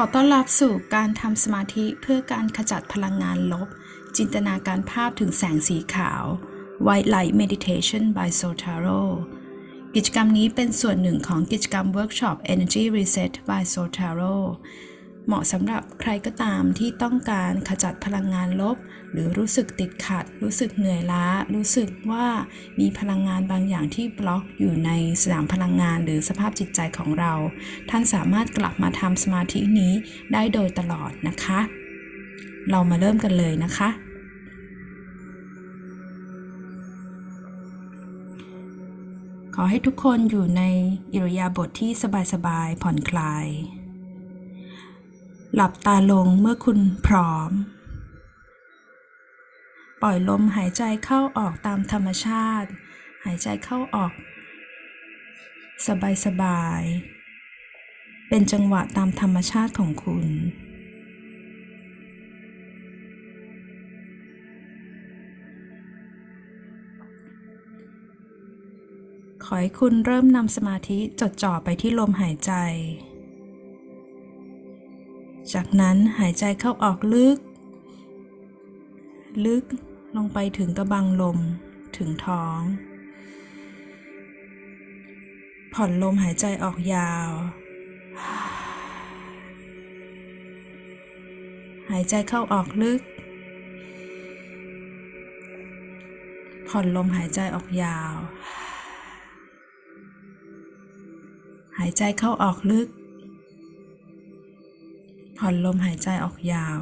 ต้อนรับสู่การทำสมาธิเพื่อการขจัดพลังงานลบ จินตนาการภาพถึงแสงสีขาว White Light Meditation by Soul Tarot กิจกรรมนี้เป็นส่วนหนึ่งของกิจกรรมเวิร์กช็อป Energy Reset by Soul Tarot เหมาะสำหรับใครก็ตามที่ต้องการขจัดพลังงานลบ หรือรู้สึกติดขัด รู้สึกเหนื่อยล้า รู้สึกว่ามีพลังงานบางอย่างที่บล็อกอยู่ในสนามพลังงานหรือสภาพจิตใจของเรา ท่านสามารถกลับมาทำสมาธินี้ได้โดยตลอดนะคะ เรามาเริ่มกันเลยนะคะ ขอให้ทุกคนอยู่ในอิริยาบถทที่สบายๆผ่อนคลาย หลับตาลงเมื่อคุณพร้อม ปล่อยลมหายใจเข้าออกตามธรรมชาติ หายใจเข้าออก สบายๆเป็นจังหวะตามธรรมชาติของคุณขอให้คุณเริ่มนำสมาธิจดจ่อไปที่ลมหายใจ จากนั้นหายใจเข้าออกลึก ลึกลงไปถึงกระบังลมถึงท้อง ผ่อนลมหายใจออกยาว หายใจเข้าออกลึก ผ่อนลมหายใจออกยาว หายใจเข้าออกลึก ผ่อนลมหายใจออกยาว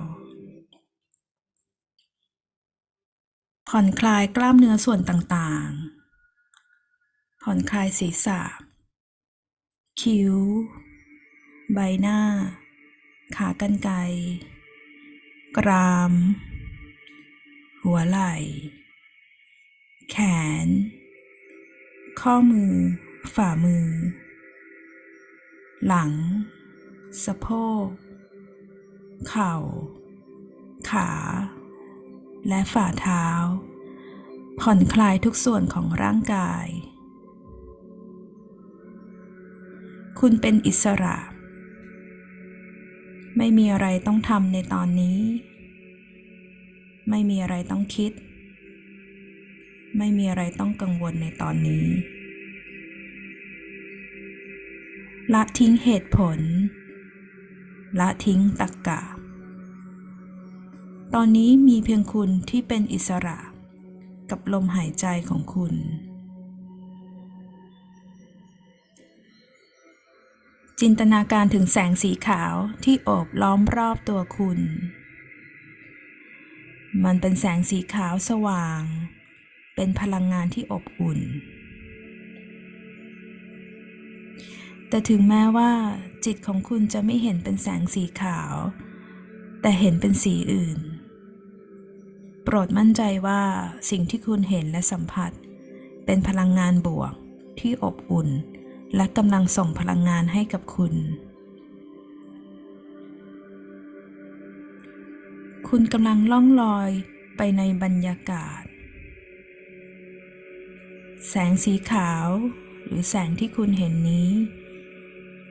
ผ่อนคลายกล้ามเนื้อส่วนต่างๆ ผ่อนคลายศีรษะ คิ้ว ใบหน้า ขากรรไกรกราม หัวไหล่ แขน ข้อมือ ฝ่ามือ หลัง สะโพก เข่า ขา และฝ่าเท้า ผ่อนคลายทุกส่วนของร่างกาย คุณเป็นอิสระ ไม่มีอะไรต้องทำในตอนนี้ ไม่มีอะไรต้องคิด ไม่มีอะไรต้องกังวลในตอนนี้ละทิ้งเหตุผล ละทิ้งตรรกกะ ตอนนี้มีเพียงคุณที่เป็นอิสระ กับลมหายใจของคุณ จินตนาการถึงแสงสีขาวที่โอบล้อมรอบตัวคุณ มันเป็นแสงสีขาวสว่าง เป็นพลังงานที่อบอุ่นแต่ถึงแม้ว่า จิตของคุณจะไม่เห็นเป็นแสงสีขาว แต่เห็นเป็นสีอื่น โปรดมั่นใจว่าสิ่งที่คุณเห็นและสัมผัส เป็นพลังงานบวกที่อบอุ่น และกำลังส่งพลังงานให้กับคุณ คุณกำลังล่องลอยไปในบรรยากาศ แสงสีขาวหรือแสงที่คุณเห็นนี้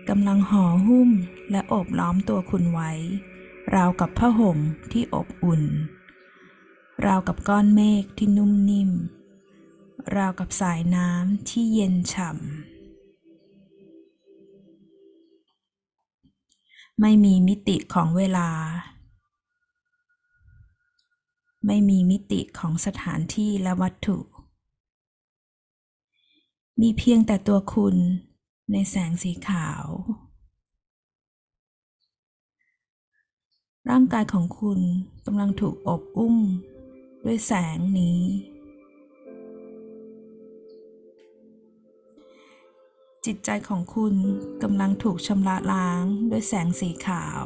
กำลังห่อหุ้มและอบล้อมตัวคุณไว้ ราวกับผ้าห่มที่อบอุ่น ราวกับก้อนเมฆที่นุ่มนิ่ม ราวกับสายน้ำที่เย็นฉ่ำ ไม่มีมิติของเวลา ไม่มีมิติของสถานที่และวัตถุ มีเพียงแต่ตัวคุณ ในแสงสีขาว ร่างกายของคุณกำลังถูกอบอุ้ม ด้วยแสงนี้ จิตใจของคุณกำลังถูกชำระล้างด้วยแสงสีขาว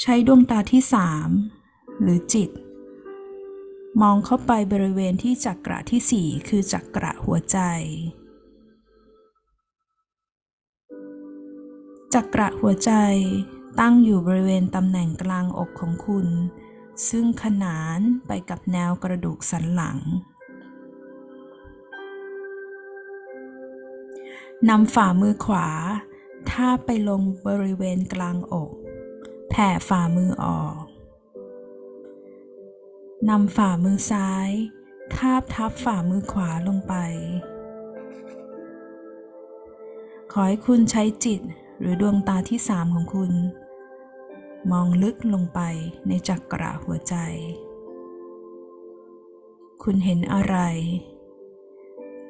ใช้ดวงตาที่สามหรือจิต มองเข้าไปบริเวณที่จักระที่สี่คือจักระหัวใจ จักระหัวใจตั้งอยู่บริเวณตำแหน่งกลางอกของคุณ ซึ่งขนานไปกับแนวกระดูกสันหลังนำฝ่ามือขวาทาบไปลงบริเวณกลางอก แผ่ฝ่ามือออก นำฝ่ามือซ้าย ทาบทับฝ่ามือขวาลงไป ขอให้คุณใช้จิตหรือดวงตาที่สามของคุณ มองลึกลงไปในจักระหัวใจ คุณเห็นอะไร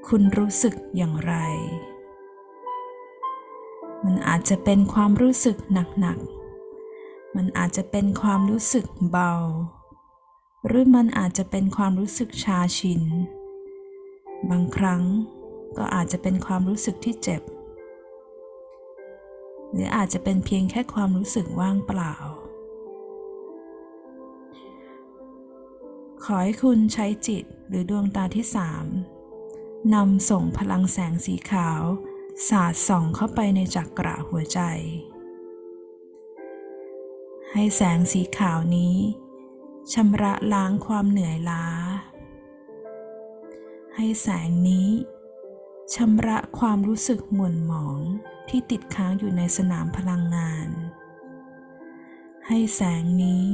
คุณรู้สึกอย่างไร มันอาจจะเป็นความรู้สึกหนักๆ มันอาจจะเป็นความรู้สึกเบา หรือมันอาจจะเป็นความรู้สึกชาชิน บางครั้งก็อาจจะเป็นความรู้สึกที่เจ็บ หรืออาจจะเป็นเพียงแค่ความรู้สึกว่างเปล่า ขอให้คุณใช้จิตหรือดวงตาที่สามนำส่งพลังแสงสีขาว สาดส่องเข้าไปในจักระหัวใจ ให้แสงสีขาวนี้ ชำระล้างความเหนื่อยล้า ให้แสงนี้ชำระความรู้สึกหม่นหมองที่ติดค้างอยู่ในสนามพลังงาน ให้แสงนี้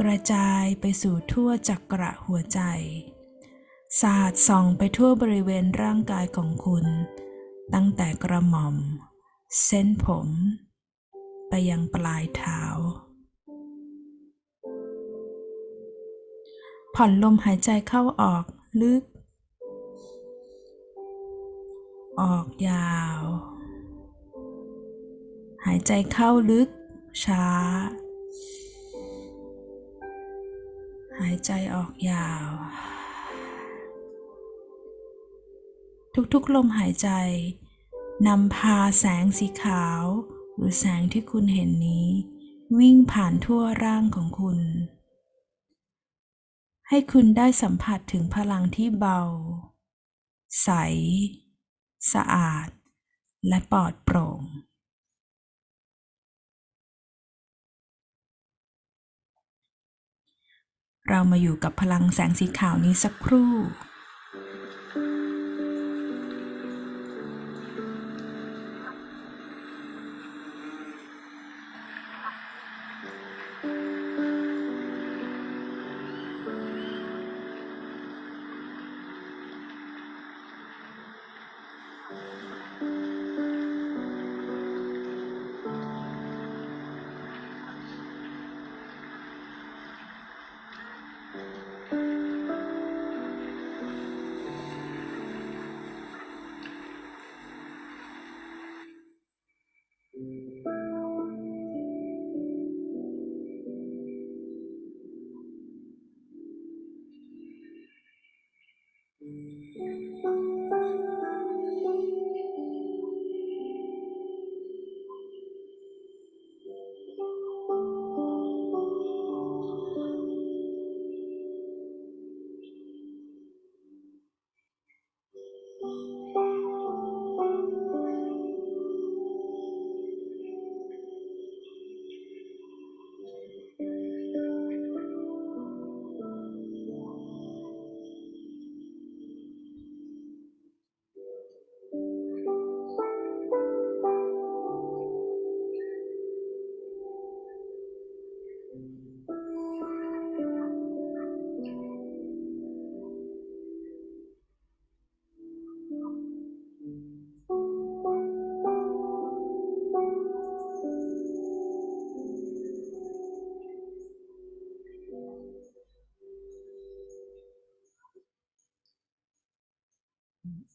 กระจายไปสู่ทั่วจักระหัวใจ สาดส่องไปทั่วบริเวณร่างกายของคุณ ตั้งแต่กระหม่อม เส้นผม ไปยังปลายเท้า ผ่อนลมหายใจเข้าออกลึก ออกยาว หายใจเข้าลึก ช้า หายใจออกยาว ทุกๆลมหายใจนำพาแสงสีขาว หรือแสงที่คุณเห็นนี้ วิ่งผ่านทั่วร่างของคุณ ให้คุณได้สัมผัสถึงพลังที่เบา ใส สะอาด และปลอดโปร่ง เรามาอยู่กับพลังแสงสีขาวนี้สักครู่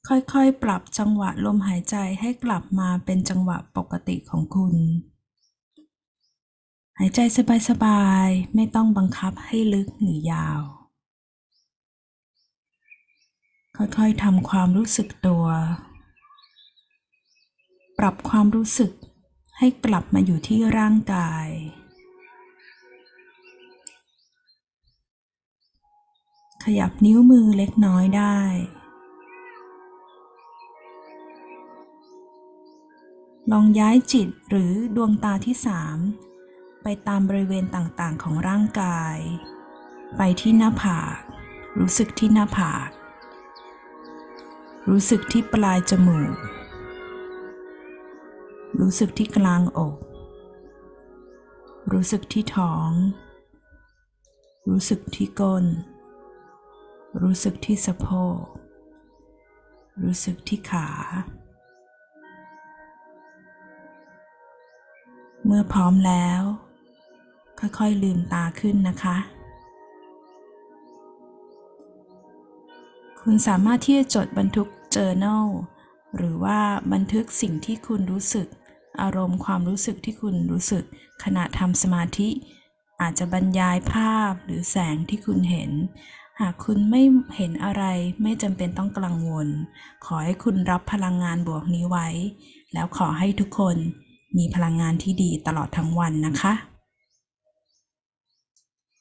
ค่อยๆ ปรับจังหวะลมหายใจให้กลับมาเป็นจังหวะปกติของคุณ หายใจสบายๆ ไม่ต้องบังคับให้ลึกหรือยาว ค่อยๆทำความรู้สึกตัว ปรับความรู้สึกให้กลับมาอยู่ที่ร่างกายขยับนิ้วมือเล็กน้อยได้ ลองย้ายจิตหรือดวงตาที่สามไปตามบริเวณต่างๆ ของร่างกาย ไปที่หน้าผาก รู้สึกที่หน้าผาก รู้สึกที่ปลายจมูก รู้สึกที่กลางอก รู้สึกที่ท้อง รู้สึกที่ก้น รู้สึกที่สะโพก รู้สึกที่ขา เมื่อพร้อมแล้ว ค่อยๆลืมตาขึ้นนะคะ คุณสามารถที่จะจดบันทึก journal หรือว่าบันทึกสิ่งที่คุณรู้สึก อารมณ์ความรู้สึกที่คุณรู้สึก ขณะทำสมาธิ อาจจะบรรยายภาพหรือแสงที่คุณเห็น หากคุณไม่เห็นอะไรไม่จำเป็นต้องกังวล ขอให้คุณรับพลังงานบวกนี้ไว้ แล้วขอให้ทุกคน มีพลังงานที่ดีตลอดทั้งวันนะคะ